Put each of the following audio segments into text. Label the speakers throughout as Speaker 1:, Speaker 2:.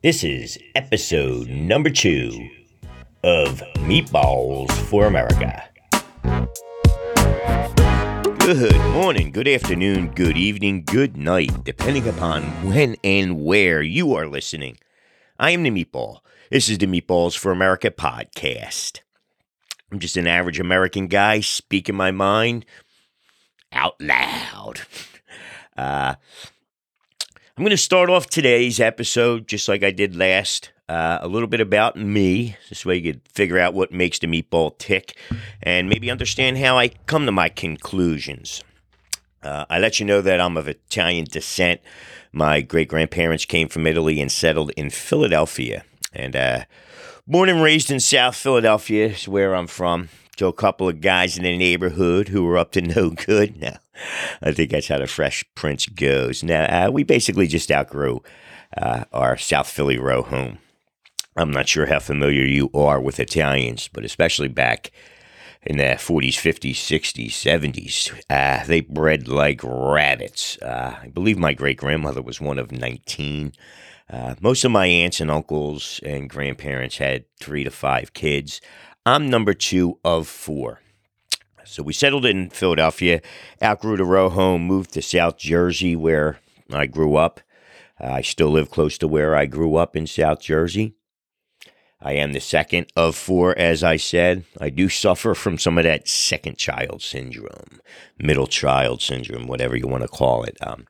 Speaker 1: This is episode number two of Meatballs for America. Good morning, good afternoon, good evening, good night, depending upon when and where you are listening. I am the Meatball. This is the Meatballs for America podcast. I'm just an average American guy speaking my mind out loud. Uh, I'm going to start off today's episode just like I did last. Uh, a little bit about me. This way you could figure out what makes the meatball tick and maybe understand how I come to my conclusions. Uh, I let you know that I'm of Italian descent. My great grandparents came from Italy and settled in Philadelphia. And uh, born and raised in South Philadelphia is where I'm from to a couple of guys in the neighborhood who were up to no good. Now, I think that's how the Fresh Prince goes. Now, uh, we basically just outgrew uh, our South Philly row home. I'm not sure how familiar you are with Italians, but especially back in the 40s, 50s, 60s, 70s, uh, they bred like rabbits. Uh, I believe my great grandmother was one of 19. Uh, most of my aunts and uncles and grandparents had three to five kids. I'm number two of four. So we settled in Philadelphia, outgrew the row home, moved to South Jersey where I grew up. I still live close to where I grew up in South Jersey. I am the second of four, as I said. I do suffer from some of that second child syndrome, middle child syndrome, whatever you want to call it. Um,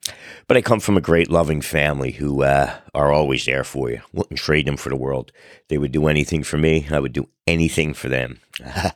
Speaker 1: but I come from a great, loving family who uh, are always there for you. Wouldn't trade them for the world. They would do anything for me. I would do anything for them.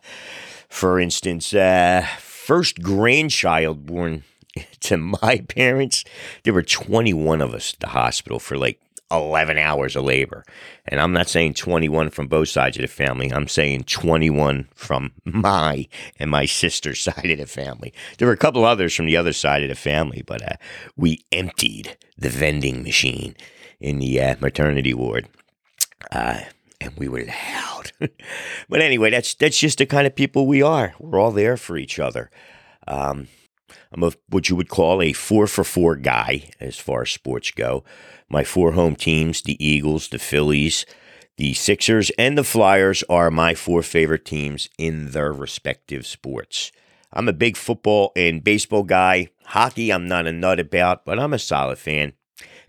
Speaker 1: for instance, uh, first grandchild born to my parents, there were 21 of us at the hospital for like 11 hours of labor. And I'm not saying 21 from both sides of the family. I'm saying 21 from my and my sister's side of the family. There were a couple others from the other side of the family, but uh, we emptied the vending machine in the uh, maternity ward. Uh, and we were loud. but anyway, that's that's just the kind of people we are. We're all there for each other. Um, I'm a, what you would call a four for four guy as far as sports go. My four home teams, the Eagles, the Phillies, the Sixers, and the Flyers are my four favorite teams in their respective sports. I'm a big football and baseball guy. Hockey, I'm not a nut about, but I'm a solid fan.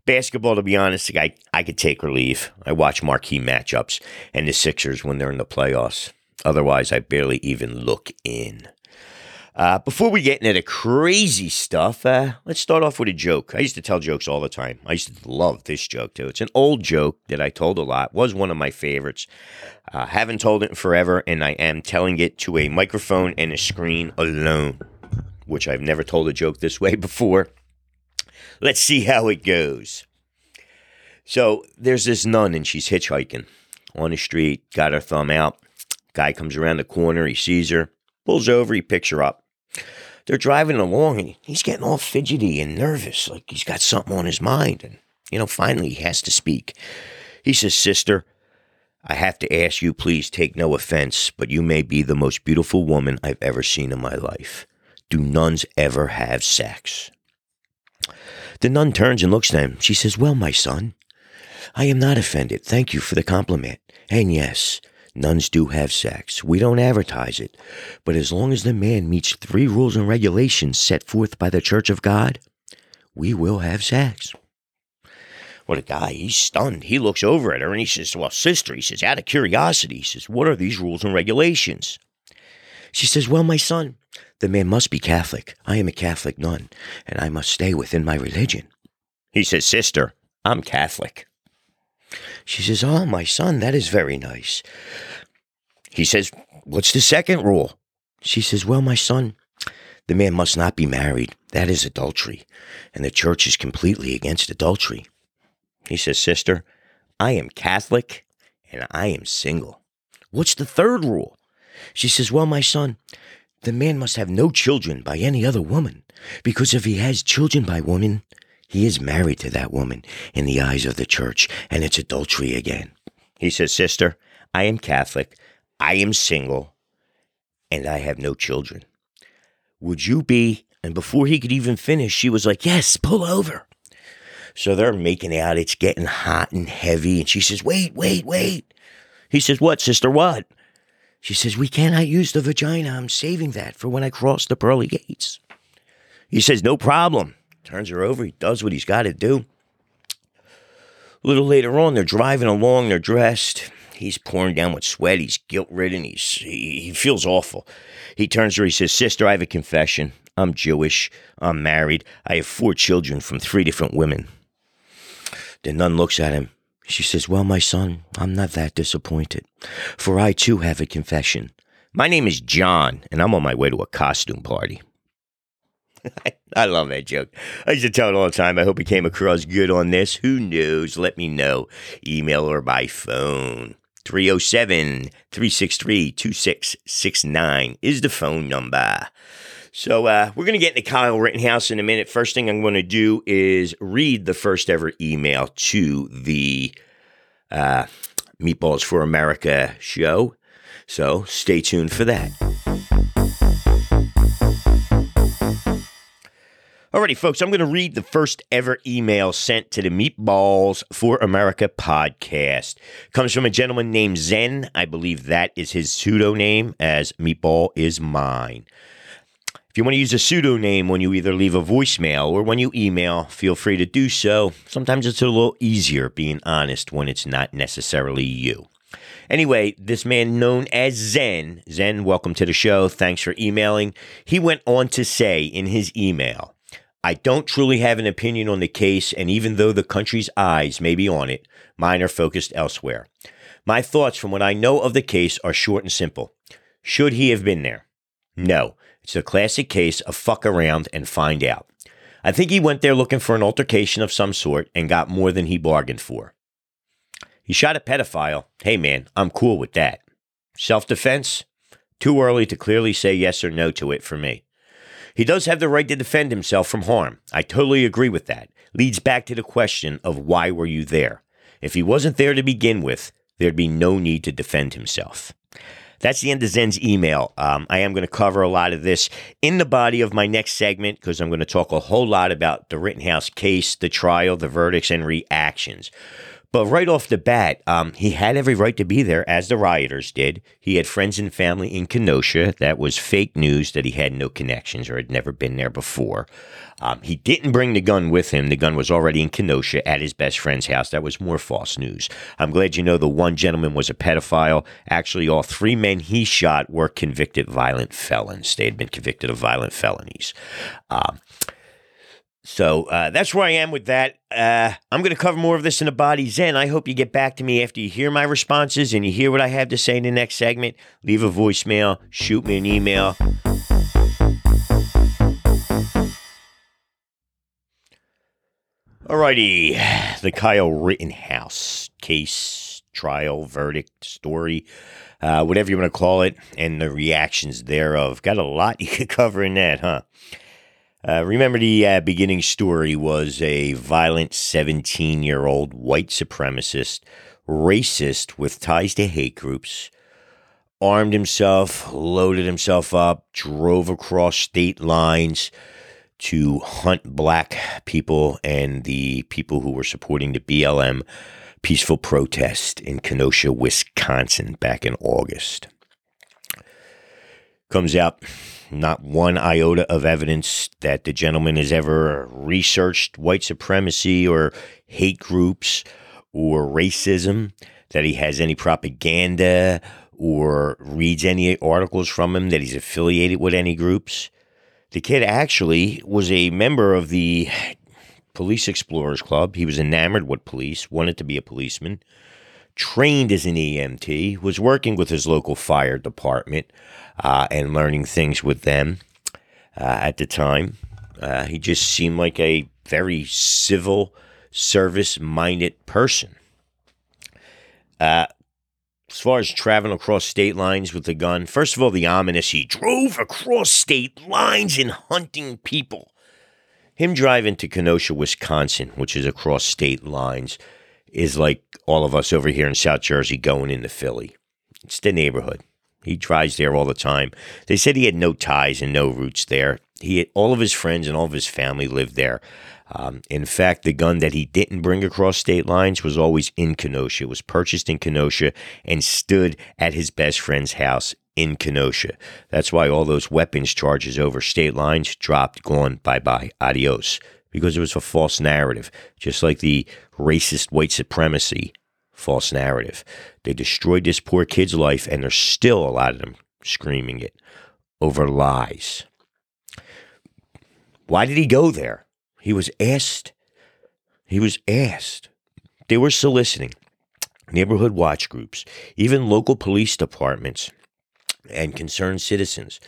Speaker 1: Basketball, to be honest, I, I could take or leave. I watch marquee matchups and the Sixers when they're in the playoffs. Otherwise, I barely even look in. Uh, before we get into the crazy stuff, uh, let's start off with a joke. I used to tell jokes all the time. I used to love this joke too. It's an old joke that I told a lot. Was one of my favorites. Uh, haven't told it in forever, and I am telling it to a microphone and a screen alone, which I've never told a joke this way before. Let's see how it goes. So there's this nun, and she's hitchhiking on the street. Got her thumb out. Guy comes around the corner. He sees her, pulls over. He picks her up they're driving along and he's getting all fidgety and nervous, like he's got something on his mind. And, you know, finally he has to speak. He says, Sister, I have to ask you, please take no offense, but you may be the most beautiful woman I've ever seen in my life. Do nuns ever have sex? The nun turns and looks at him. She says, Well, my son, I am not offended. Thank you for the compliment. And yes, Nuns do have sex. We don't advertise it. But as long as the man meets three rules and regulations set forth by the Church of God, we will have sex. Well, the guy, he's stunned. He looks over at her and he says, Well, sister, he says, out of curiosity, he says, What are these rules and regulations? She says, Well, my son, the man must be Catholic. I am a Catholic nun, and I must stay within my religion. He says, Sister, I'm Catholic. She says, Oh, my son, that is very nice. He says, What's the second rule? She says, Well, my son, the man must not be married. That is adultery. And the church is completely against adultery. He says, Sister, I am Catholic and I am single. What's the third rule? She says, Well, my son, the man must have no children by any other woman, because if he has children by woman, he is married to that woman in the eyes of the church, and it's adultery again. He says, Sister, I am Catholic, I am single, and I have no children. Would you be? And before he could even finish, she was like, Yes, pull over. So they're making out. It's getting hot and heavy. And she says, Wait, wait, wait. He says, What, sister? What? She says, We cannot use the vagina. I'm saving that for when I cross the pearly gates. He says, No problem. Turns her over. He does what he's got to do. A little later on, they're driving along. They're dressed. He's pouring down with sweat. He's guilt ridden. He's, he, he feels awful. He turns to her. He says, Sister, I have a confession. I'm Jewish. I'm married. I have four children from three different women. The nun looks at him. She says, Well, my son, I'm not that disappointed, for I too have a confession. My name is John, and I'm on my way to a costume party. I love that joke. I used to tell it all the time. I hope it came across good on this. Who knows? Let me know. Email or by phone. 307 363 2669 is the phone number. So uh, we're going to get into Kyle Rittenhouse in a minute. First thing I'm going to do is read the first ever email to the uh, Meatballs for America show. So stay tuned for that. Alrighty, folks, I'm going to read the first ever email sent to the Meatballs for America podcast. Comes from a gentleman named Zen. I believe that is his pseudonym, as Meatball is mine. If you want to use a pseudonym when you either leave a voicemail or when you email, feel free to do so. Sometimes it's a little easier being honest when it's not necessarily you. Anyway, this man known as Zen, Zen, welcome to the show. Thanks for emailing. He went on to say in his email, I don't truly have an opinion on the case, and even though the country's eyes may be on it, mine are focused elsewhere. My thoughts from what I know of the case are short and simple. Should he have been there? No. It's a classic case of fuck around and find out. I think he went there looking for an altercation of some sort and got more than he bargained for. He shot a pedophile. Hey man, I'm cool with that. Self defense? Too early to clearly say yes or no to it for me. He does have the right to defend himself from harm. I totally agree with that. Leads back to the question of why were you there? If he wasn't there to begin with, there'd be no need to defend himself. That's the end of Zen's email. Um, I am going to cover a lot of this in the body of my next segment because I'm going to talk a whole lot about the Rittenhouse case, the trial, the verdicts, and reactions. But right off the bat, um, he had every right to be there, as the rioters did. He had friends and family in Kenosha. That was fake news that he had no connections or had never been there before. Um, he didn't bring the gun with him. The gun was already in Kenosha at his best friend's house. That was more false news. I'm glad you know the one gentleman was a pedophile. Actually, all three men he shot were convicted violent felons. They had been convicted of violent felonies. Um, so uh, that's where I am with that. Uh, I'm going to cover more of this in the body zen. I hope you get back to me after you hear my responses and you hear what I have to say in the next segment. Leave a voicemail, shoot me an email. Alrighty, the Kyle Rittenhouse case, trial, verdict, story, uh, whatever you want to call it, and the reactions thereof. Got a lot you could cover in that, huh? Uh, remember, the uh, beginning story was a violent 17 year old white supremacist, racist with ties to hate groups, armed himself, loaded himself up, drove across state lines to hunt black people and the people who were supporting the BLM peaceful protest in Kenosha, Wisconsin back in August. Comes out not one iota of evidence that the gentleman has ever researched white supremacy or hate groups or racism, that he has any propaganda or reads any articles from him, that he's affiliated with any groups. The kid actually was a member of the Police Explorers Club. He was enamored with police, wanted to be a policeman, trained as an EMT, was working with his local fire department uh, and learning things with them uh, at the time. Uh, he just seemed like a very civil, service minded person. Uh, as far as traveling across state lines with the gun, first of all, the ominous, he drove across state lines and hunting people. Him driving to Kenosha, Wisconsin, which is across state lines, is like all of us over here in South Jersey going into Philly. It's the neighborhood. He drives there all the time. They said he had no ties and no roots there. he had, all of his friends and all of his family lived there. Um, in fact, the gun that he didn't bring across state lines was always in Kenosha. It was purchased in Kenosha and stood at his best friend's house in Kenosha. That's why all those weapons charges over state lines dropped, gone, bye bye, adios, because it was a false narrative, just like the racist white supremacy false narrative. They destroyed this poor kid's life, and there's still a lot of them screaming it over lies. Why did he go there? He was asked. He was asked. They were soliciting neighborhood watch groups, even local police departments and concerned citizens.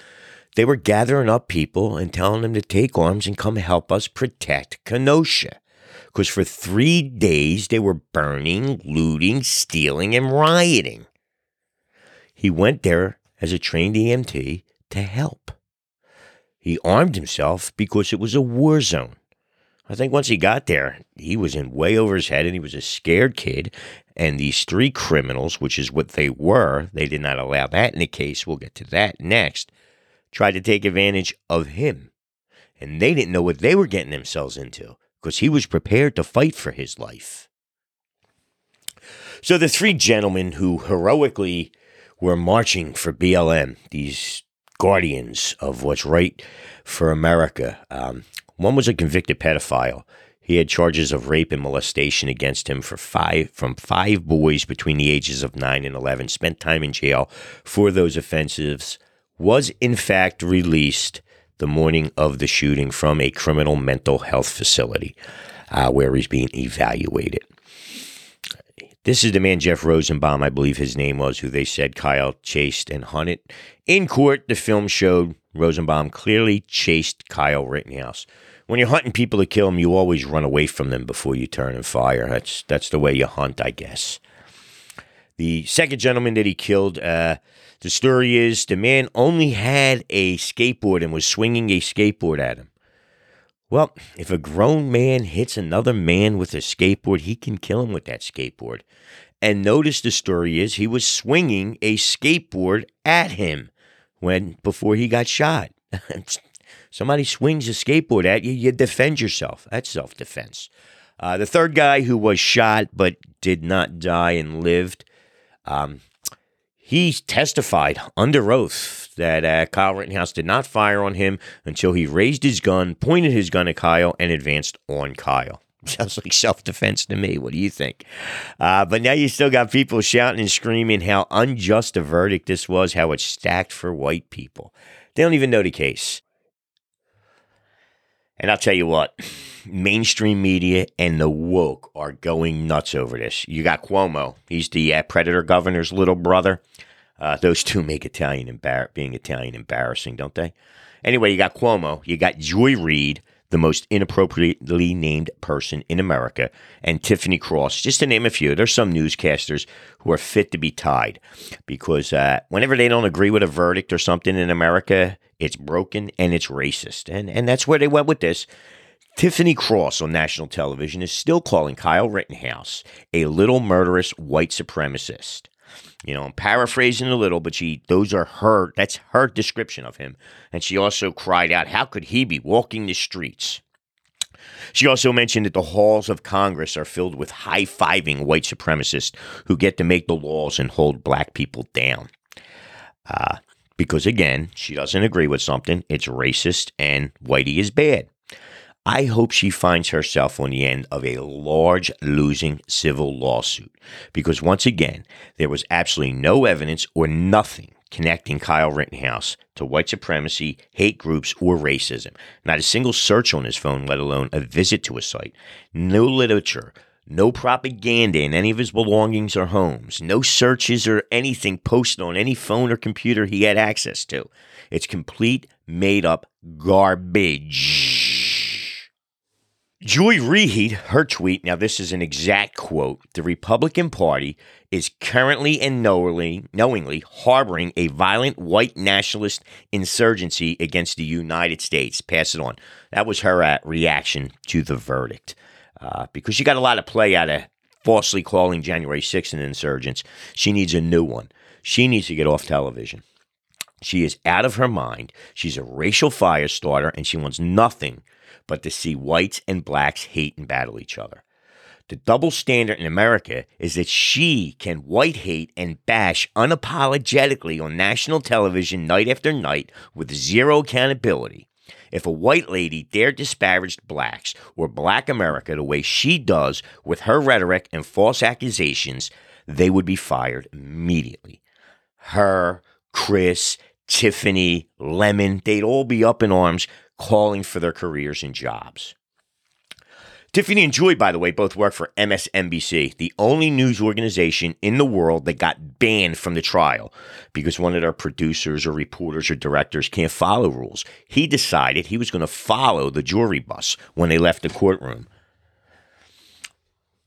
Speaker 1: They were gathering up people and telling them to take arms and come help us protect Kenosha. Because for three days they were burning, looting, stealing, and rioting. He went there as a trained EMT to help. He armed himself because it was a war zone. I think once he got there, he was in way over his head and he was a scared kid. And these three criminals, which is what they were, they did not allow that in the case. We'll get to that next. Tried to take advantage of him. And they didn't know what they were getting themselves into because he was prepared to fight for his life. So the three gentlemen who heroically were marching for BLM, these guardians of what's right for America, um, one was a convicted pedophile. He had charges of rape and molestation against him for five from five boys between the ages of 9 and 11 spent time in jail for those offenses was in fact released the morning of the shooting from a criminal mental health facility uh, where he's being evaluated. This is the man Jeff Rosenbaum, I believe his name was, who they said Kyle chased and hunted. In court, the film showed Rosenbaum clearly chased Kyle Rittenhouse when you're hunting people to kill them, you always run away from them before you turn and fire. That's that's the way you hunt, I guess. The second gentleman that he killed, uh, the story is the man only had a skateboard and was swinging a skateboard at him. Well, if a grown man hits another man with a skateboard, he can kill him with that skateboard. And notice the story is he was swinging a skateboard at him when before he got shot. Somebody swings a skateboard at you, you defend yourself. That's self defense. Uh, the third guy who was shot but did not die and lived, um, he testified under oath that uh, Kyle Rittenhouse did not fire on him until he raised his gun, pointed his gun at Kyle, and advanced on Kyle. Sounds like self defense to me. What do you think? Uh, but now you still got people shouting and screaming how unjust a verdict this was, how it's stacked for white people. They don't even know the case. And I'll tell you what, mainstream media and the woke are going nuts over this. You got Cuomo; he's the uh, predator governor's little brother. Uh, those two make Italian embar- being Italian embarrassing, don't they? Anyway, you got Cuomo, you got Joy Reid, the most inappropriately named person in America, and Tiffany Cross, just to name a few. There's some newscasters who are fit to be tied because uh, whenever they don't agree with a verdict or something in America, it's broken and it's racist. And, and that's where they went with this. Tiffany Cross on national television is still calling Kyle Rittenhouse a little murderous white supremacist. You know, I'm paraphrasing a little, but she those are her that's her description of him. And she also cried out, How could he be walking the streets? She also mentioned that the halls of Congress are filled with high fiving white supremacists who get to make the laws and hold black people down. Uh, because again, she doesn't agree with something, it's racist and whitey is bad. I hope she finds herself on the end of a large losing civil lawsuit because once again, there was absolutely no evidence or nothing connecting Kyle Rittenhouse to white supremacy, hate groups, or racism. Not a single search on his phone, let alone a visit to a site. No literature, no propaganda in any of his belongings or homes. No searches or anything posted on any phone or computer he had access to. It's complete, made up garbage. Joy Reid, her tweet, now this is an exact quote the Republican Party is currently and knowingly, knowingly harboring a violent white nationalist insurgency against the United States. Pass it on. That was her uh, reaction to the verdict. Uh, because she got a lot of play out of falsely calling January 6th an insurgents. She needs a new one. She needs to get off television. She is out of her mind. She's a racial fire starter, and she wants nothing but to see whites and blacks hate and battle each other. The double standard in America is that she can white hate and bash unapologetically on national television night after night with zero accountability. If a white lady dared disparage blacks or black America the way she does with her rhetoric and false accusations, they would be fired immediately. Her, Chris, Tiffany, Lemon, they'd all be up in arms calling for their careers and jobs. Tiffany and Joy, by the way, both work for MSNBC, the only news organization in the world that got banned from the trial because one of their producers or reporters or directors can't follow rules. He decided he was going to follow the jury bus when they left the courtroom.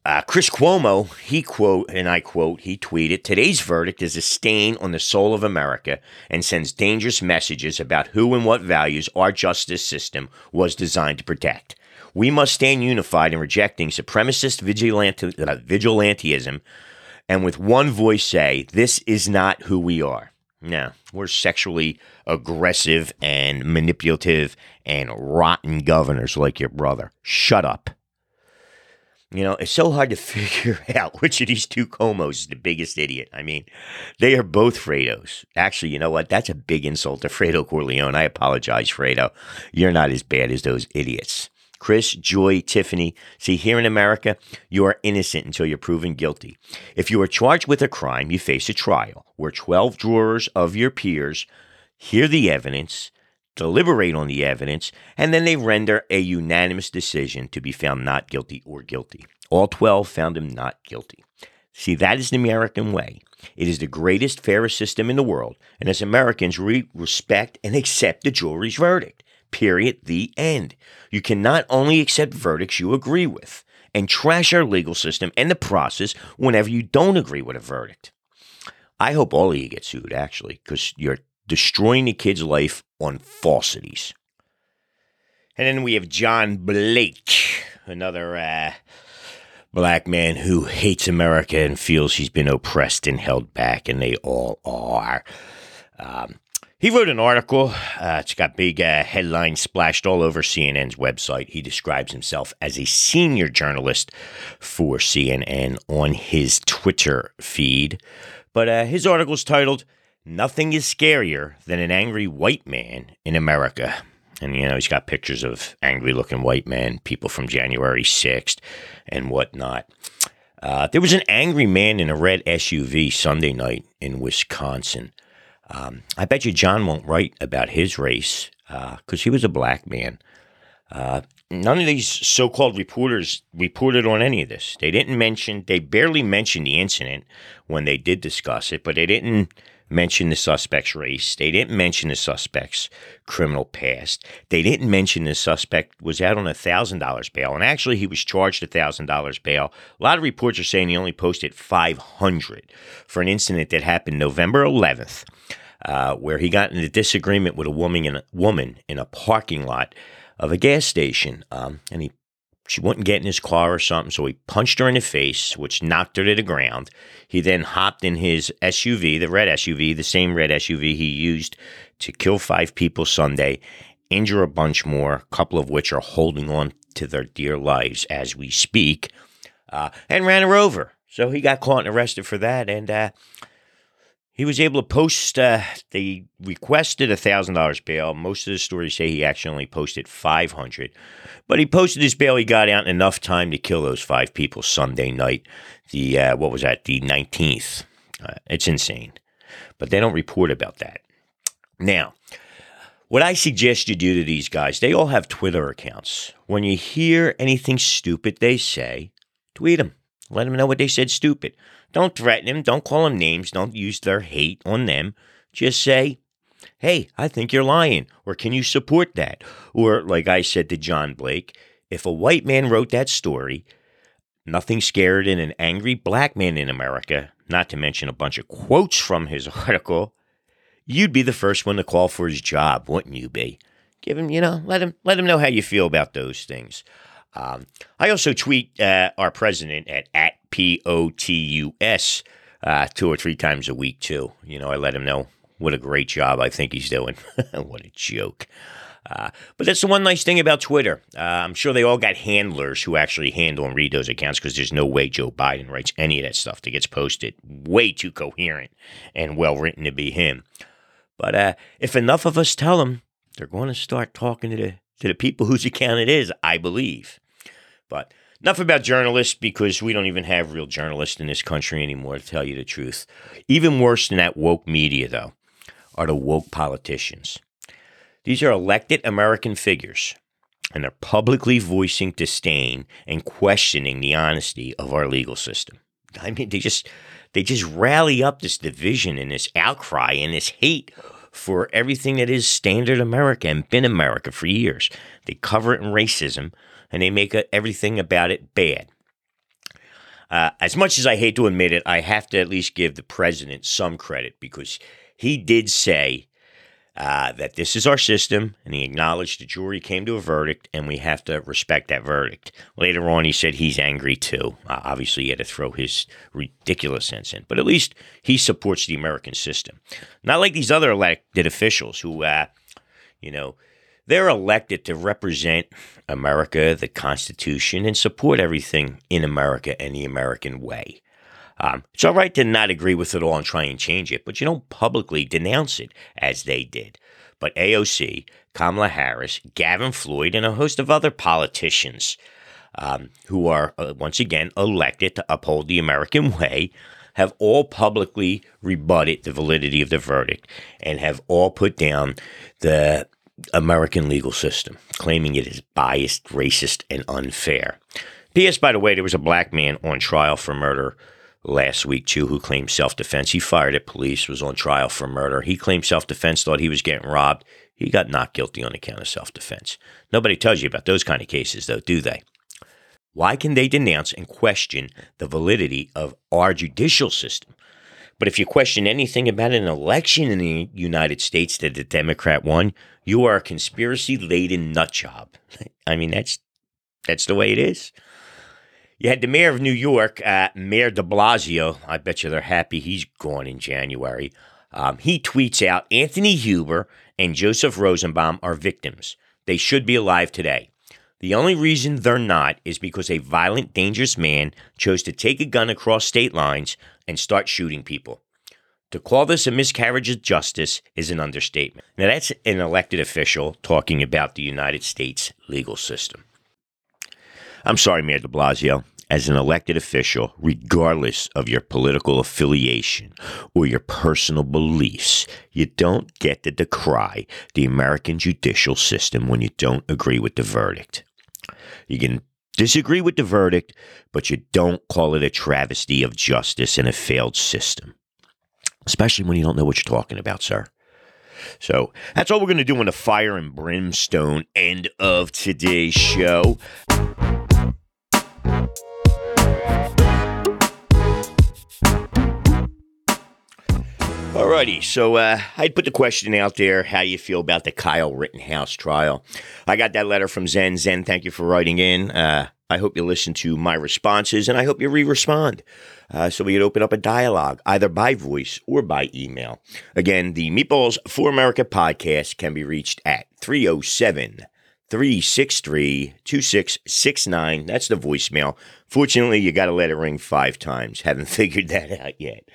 Speaker 1: Uh, Chris Cuomo, he quote, and I quote, he tweeted, Today's verdict is a stain on the soul of America and sends dangerous messages about who and what values our justice system was designed to protect. We must stand unified in rejecting supremacist vigilante, uh, vigilantism and with one voice say, This is not who we are. No, we're sexually aggressive and manipulative and rotten governors like your brother. Shut up. You know, it's so hard to figure out which of these two Cuomos is the biggest idiot. I mean, they are both Fredos. Actually, you know what? That's a big insult to Fredo Corleone. I apologize, Fredo. You're not as bad as those idiots. Chris, Joy, Tiffany. See, here in America, you are innocent until you're proven guilty. If you are charged with a crime, you face a trial where 12 jurors of your peers hear the evidence, deliberate on the evidence, and then they render a unanimous decision to be found not guilty or guilty. All 12 found him not guilty. See, that is the American way. It is the greatest, fairest system in the world, and as Americans, we respect and accept the jury's verdict. Period. The end. You can not only accept verdicts you agree with and trash our legal system and the process whenever you don't agree with a verdict. I hope all of you get sued, actually, because you're destroying the kid's life on falsities. And then we have John Blake, another uh, black man who hates America and feels he's been oppressed and held back, and they all are. Um, he wrote an article. Uh, it's got big uh, headlines splashed all over CNN's website. He describes himself as a senior journalist for CNN on his Twitter feed. But uh, his article is titled, Nothing is Scarier Than an Angry White Man in America. And, you know, he's got pictures of angry looking white men, people from January 6th and whatnot. Uh, there was an angry man in a red SUV Sunday night in Wisconsin. Um, I bet you John won't write about his race because uh, he was a black man. Uh, none of these so-called reporters reported on any of this. They didn't mention, they barely mentioned the incident when they did discuss it, but they didn't mention the suspect's race. They didn't mention the suspect's criminal past. They didn't mention the suspect was out on a thousand dollars bail, and actually he was charged a thousand dollars bail. A lot of reports are saying he only posted five hundred for an incident that happened November eleventh, uh, where he got in a disagreement with a woman in a woman in a parking lot of a gas station, um, and he she wouldn't get in his car or something, so he punched her in the face, which knocked her to the ground. He then hopped in his SUV, the red SUV, the same red SUV he used to kill five people Sunday, injure a bunch more, a couple of which are holding on to their dear lives as we speak, uh, and ran her over. So he got caught and arrested for that, and uh, he was able to post, uh, they requested a $1,000 bail. Most of the stories say he actually only posted 500 But he posted his bail. He got out in enough time to kill those five people Sunday night. The, uh, what was that, the 19th. Uh, it's insane. But they don't report about that. Now, what I suggest you do to these guys, they all have Twitter accounts. When you hear anything stupid they say, tweet them. Let them know what they said stupid. Don't threaten them. Don't call them names. Don't use their hate on them. Just say, hey, I think you're lying. Or can you support that? Or, like I said to John Blake, if a white man wrote that story, nothing scared in an angry black man in America, not to mention a bunch of quotes from his article, you'd be the first one to call for his job, wouldn't you be? Give him, you know, let him let him know how you feel about those things. Um, I also tweet uh, our president at, at P O T U S uh, two or three times a week, too. You know, I let him know What a great job I think he's doing. what a joke. Uh, but that's the one nice thing about Twitter. Uh, I'm sure they all got handlers who actually handle and read those accounts because there's no way Joe Biden writes any of that stuff that gets posted. Way too coherent and well written to be him. But uh, if enough of us tell them, they're going to start talking to the to the people whose account it is. I believe. But enough about journalists because we don't even have real journalists in this country anymore. To tell you the truth, even worse than that woke media though are the woke politicians. These are elected American figures, and they're publicly voicing disdain and questioning the honesty of our legal system. I mean, they just they just rally up this division and this outcry and this hate for everything that is standard America and been America for years. They cover it in racism and they make everything about it bad. Uh, as much as I hate to admit it, I have to at least give the president some credit because he did say uh, that this is our system, and he acknowledged the jury came to a verdict, and we have to respect that verdict. Later on, he said he's angry too. Uh, obviously, he had to throw his ridiculous sense in, but at least he supports the American system. Not like these other elected officials who, uh, you know, they're elected to represent America, the Constitution, and support everything in America and the American way. Um, it's all right to not agree with it all and try and change it, but you don't publicly denounce it as they did. But AOC, Kamala Harris, Gavin Floyd, and a host of other politicians um, who are, uh, once again, elected to uphold the American way have all publicly rebutted the validity of the verdict and have all put down the American legal system, claiming it is biased, racist, and unfair. P.S. By the way, there was a black man on trial for murder last week too who claimed self-defense. He fired at police, was on trial for murder. He claimed self-defense, thought he was getting robbed. He got not guilty on account of self-defense. Nobody tells you about those kind of cases though, do they? Why can they denounce and question the validity of our judicial system? But if you question anything about an election in the United States that the Democrat won, you are a conspiracy laden nut job. I mean, that's that's the way it is. You had the mayor of New York, uh, Mayor de Blasio. I bet you they're happy he's gone in January. Um, he tweets out Anthony Huber and Joseph Rosenbaum are victims. They should be alive today. The only reason they're not is because a violent, dangerous man chose to take a gun across state lines and start shooting people. To call this a miscarriage of justice is an understatement. Now, that's an elected official talking about the United States legal system. I'm sorry, Mayor de Blasio. As an elected official, regardless of your political affiliation or your personal beliefs, you don't get to decry the American judicial system when you don't agree with the verdict. You can disagree with the verdict, but you don't call it a travesty of justice and a failed system, especially when you don't know what you're talking about, sir. So that's all we're going to do on the fire and brimstone end of today's show. Alrighty, so uh, I'd put the question out there: How you feel about the Kyle Rittenhouse trial? I got that letter from Zen. Zen, thank you for writing in. Uh, I hope you listen to my responses, and I hope you re-respond, uh, so we could open up a dialogue either by voice or by email. Again, the Meatballs for America podcast can be reached at 307 363 2669. That's the voicemail. Fortunately, you got to let it ring five times. Haven't figured that out yet.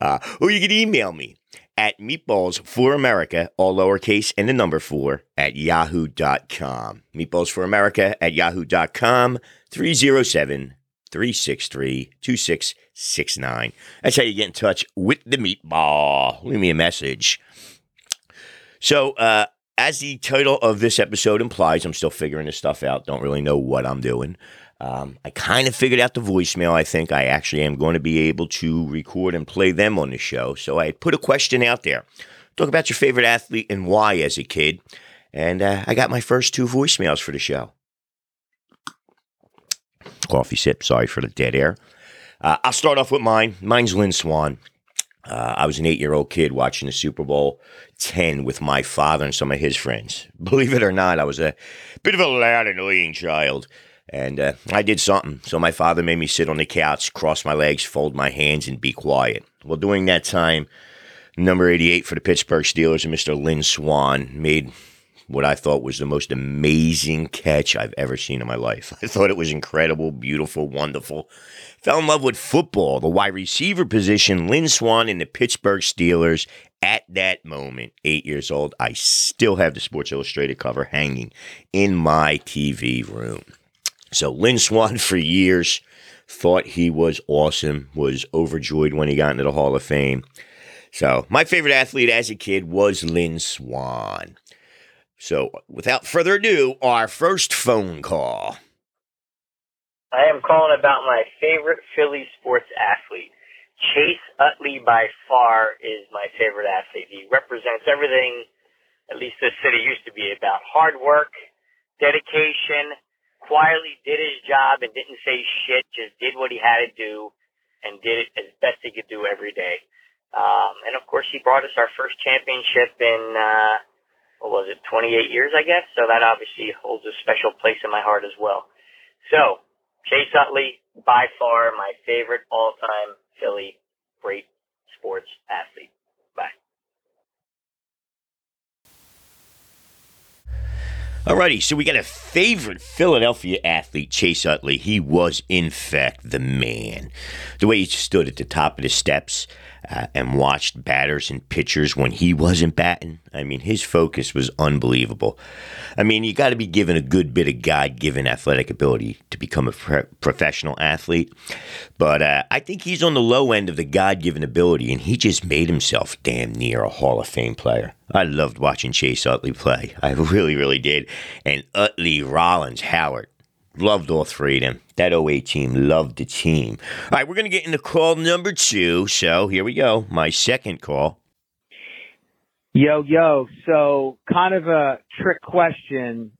Speaker 1: Uh, or you can email me at meatballs for America, all lowercase and the number four at yahoo.com. Meatballs for America at yahoo.com, 307 363 2669. That's how you get in touch with the meatball. Leave me a message. So, uh, as the title of this episode implies, I'm still figuring this stuff out. Don't really know what I'm doing. Um, I kind of figured out the voicemail. I think I actually am going to be able to record and play them on the show. So I put a question out there. Talk about your favorite athlete and why as a kid. And uh, I got my first two voicemails for the show. Coffee sip. Sorry for the dead air. Uh, I'll start off with mine. Mine's Lynn Swann. Uh, I was an eight year old kid watching the Super Bowl 10 with my father and some of his friends. Believe it or not, I was a bit of a loud, annoying child. And uh, I did something. So my father made me sit on the couch, cross my legs, fold my hands, and be quiet. Well, during that time, Number 88 for the Pittsburgh Steelers Mr. Lynn Swann made what I thought was the most amazing catch I've ever seen in my life. I thought it was incredible, beautiful, wonderful. Fell in love with football, the wide receiver position, Lynn Swann in the Pittsburgh Steelers. At that moment, eight years old, I still have the Sports Illustrated cover hanging in my TV room. So Lynn Swann for years thought he was awesome, was overjoyed when he got into the Hall of Fame. So my favorite athlete as a kid was Lynn Swann. So, without further ado, our first phone call.
Speaker 2: I am calling about my favorite Philly sports athlete. Chase Utley by far is my favorite athlete. He represents everything, at least this city used to be about hard work, dedication, quietly did his job and didn't say shit, just did what he had to do and did it as best he could do every day. Um, and of course he brought us our first championship in, uh, what was it, 28 years, I guess. So that obviously holds a special place in my heart as well. So Chase Utley, by far my favorite all-time Philly great sports athlete. Bye.
Speaker 1: Alrighty, so we got a favorite Philadelphia athlete, Chase Utley. He was, in fact, the man. The way he stood at the top of the steps, uh, and watched batters and pitchers when he wasn't batting. I mean, his focus was unbelievable. I mean, you got to be given a good bit of God given athletic ability to become a pro- professional athlete. But uh, I think he's on the low end of the God given ability, and he just made himself damn near a Hall of Fame player. I loved watching Chase Utley play. I really, really did. And Utley, Rollins, Howard, Loved all three of them. That 08 team loved the team. All right, we're going to get into call number two. So here we go. My second call.
Speaker 3: Yo, yo. So, kind of a trick question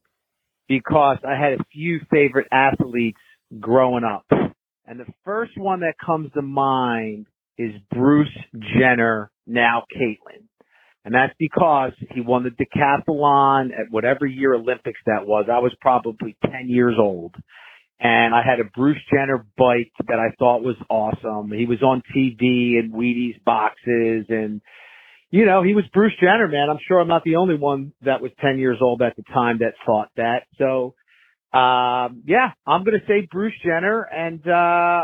Speaker 3: because I had a few favorite athletes growing up. And the first one that comes to mind is Bruce Jenner, now Caitlyn. And that's because he won the decathlon at whatever year Olympics that was. I was probably 10 years old. And I had a Bruce Jenner bike that I thought was awesome. He was on TV in Wheaties boxes and, you know, he was Bruce Jenner, man. I'm sure I'm not the only one that was 10 years old at the time that thought that. So, um, yeah, I'm going to say Bruce Jenner and, uh,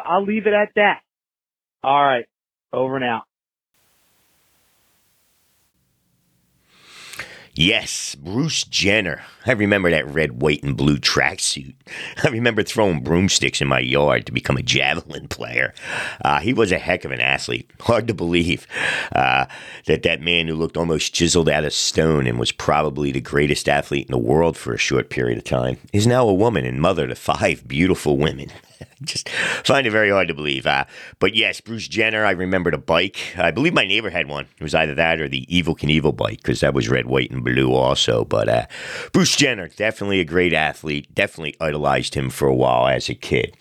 Speaker 3: I'll leave it at that. All right. Over and out.
Speaker 1: Yes, Bruce Jenner. I remember that red, white, and blue tracksuit. I remember throwing broomsticks in my yard to become a javelin player. Uh, he was a heck of an athlete. Hard to believe uh, that that man who looked almost chiseled out of stone and was probably the greatest athlete in the world for a short period of time is now a woman and mother to five beautiful women. just find it very hard to believe. Uh, but yes, Bruce Jenner, I remembered a bike. I believe my neighbor had one. It was either that or the Evel Knievel bike because that was red, white, and blue also. But uh, Bruce Jenner, definitely a great athlete. Definitely idolized him for a while as a kid.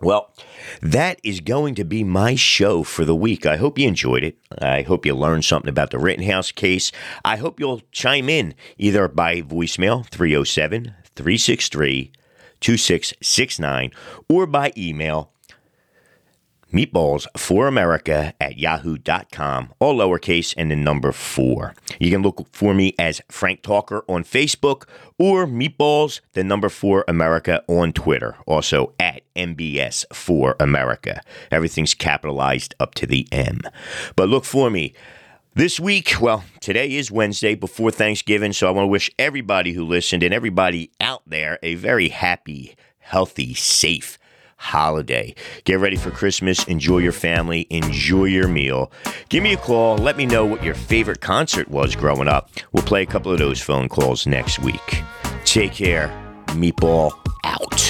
Speaker 1: Well, that is going to be my show for the week. I hope you enjoyed it. I hope you learned something about the Rittenhouse case. I hope you'll chime in either by voicemail 307 363 2669 or by email meatballs for America at yahoo.com, all lowercase and the number four. You can look for me as Frank Talker on Facebook or Meatballs, the number four America on Twitter, also at MBS for America. Everything's capitalized up to the M. But look for me. This week, well, today is Wednesday before Thanksgiving, so I want to wish everybody who listened and everybody out there a very happy, healthy, safe holiday. Get ready for Christmas, enjoy your family, enjoy your meal. Give me a call, let me know what your favorite concert was growing up. We'll play a couple of those phone calls next week. Take care. Meatball out.